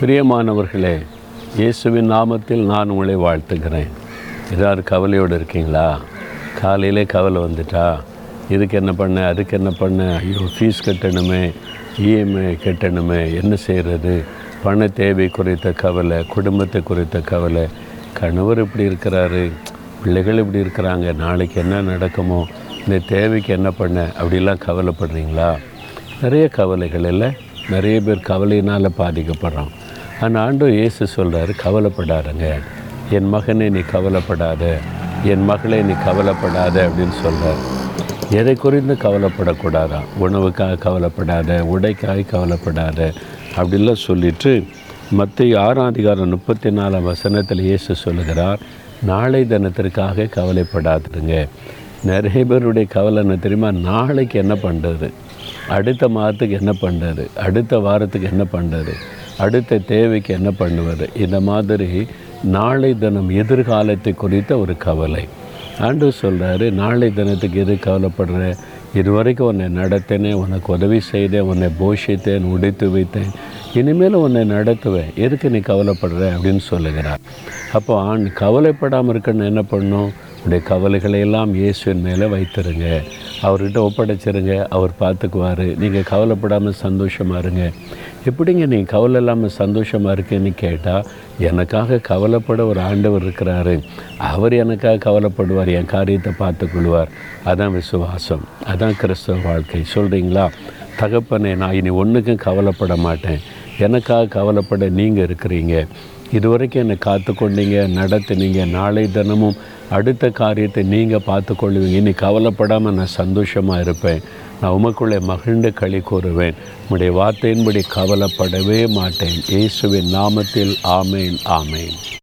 பிரியமானவர்களே இயேசுவின் நாமத்தில் நான் உங்களை வாழ்த்துக்கிறேன் ஏதாவது கவலையோடு இருக்கீங்களா? காலையிலே கவலை வந்துட்டா? இதுக்கு என்ன பண்ண? அதுக்கு என்ன பண்ண? ஐயோ ஃபீஸ் கட்டணுமே இஎம்ஐ கட்டணுமே என்ன செய்கிறது பண தேவை குறித்த கவலை குடும்பத்தை குறித்த கவலை. கணவர் இப்படி இருக்கிறாரு பிள்ளைகள் இப்படி இருக்கிறாங்க நாளைக்கு என்ன நடக்குமோ இந்த தேவைக்கு என்ன பண்ண? அப்படிலாம் கவலைப்படுறீங்களா? நிறைய கவலைகள் இல்லை. நிறைய பேர் கவலையினால் பாதிக்கப்படுறோம் ஆனால் ஆண்டு இயேசு சொல்கிறாரு கவலைப்படாதங்க. என் மகனே நீ கவலைப்படாத. என் மகளே நீ கவலைப்படாத அப்படின்னு சொல்கிறார் எதை குறித்து கவலைப்படக்கூடாதா? உணவுக்காக கவலைப்படாத உடைக்காக கவலைப்படாத அப்படிலாம் சொல்லிட்டு மத்திய ஆறாம் அதிகாரம் முப்பத்தி நாலாம் வசனத்தில் இயேசு சொல்லுகிறார் நாளை தினத்திற்காக கவலைப்படாதுங்க. நிறைய பேருடைய கவலை என்ன தெரியுமா? நாளைக்கு என்ன பண்ணுறது அடுத்த மாதத்துக்கு என்ன பண்ணுறது அடுத்த வாரத்துக்கு என்ன பண்ணுறது அடுத்த தேவைக்கு என்ன பண்ணுவது? இந்த மாதிரி நாளை தினம் எதிர்காலத்தை குறித்த ஒரு கவலை. ஆண்டு சொல்கிறாரு நாளை தினத்துக்கு எது கவலைப்படுற? இதுவரைக்கும் உன்னை நடத்தினேன் உனக்கு உதவி செய்தேன் உன்னை போஷித்தேன் உடைத்து வைத்தேன். இனிமேல் உன்னை நடத்துவேன். எதுக்கு நீ கவலைப்படுற? அப்படின்னு சொல்லுகிறார். அப்போ ஆண் கவலைப்படாமல் இருக்கணும் என்ன பண்ணும்? உடைய கவலைகளை எல்லாம் இயேசுவின் மேலே வைத்துருங்க. அவர்கிட்ட ஒப்படைச்சிருங்க. அவர் பார்த்துக்குவார். நீங்கள் கவலைப்படாமல் சந்தோஷமாக இருங்க. எப்படிங்க நீங்கள் கவலை இல்லாமல் சந்தோஷமாக இருக்கேன்னு கேட்டால் எனக்காக கவலைப்பட ஒரு ஆண்டவர் இருக்கிறாரு. அவர் எனக்காக கவலைப்படுவார் என் காரியத்தை பார்த்துக்கொள்வார் அதான் விசுவாசம். அதான் கிறிஸ்தவ வாழ்க்கை. சொல்கிறீங்களா தகப்பனே நான் இனி ஒன்றுக்கும் கவலைப்பட மாட்டேன். எனக்காக கவலைப்பட நீங்கள் இருக்கிறீங்க. இதுவரைக்கும் என்னை காத்து கொண்டீங்க நடத்துனீங்க. நாளை தினமும் அடுத்த காரியத்தை நீங்கள் பார்த்து கொள்வீங்க இனி கவலைப்படாமல் நான் சந்தோஷமாக இருப்பேன். நான் உமக்குள்ளே மகிழ்ந்து களி கூறுவேன். உம்முடைய வார்த்தையின்படி கவலைப்படவே மாட்டேன். இயேசுவின் நாமத்தில் ஆமேன் ஆமேன்.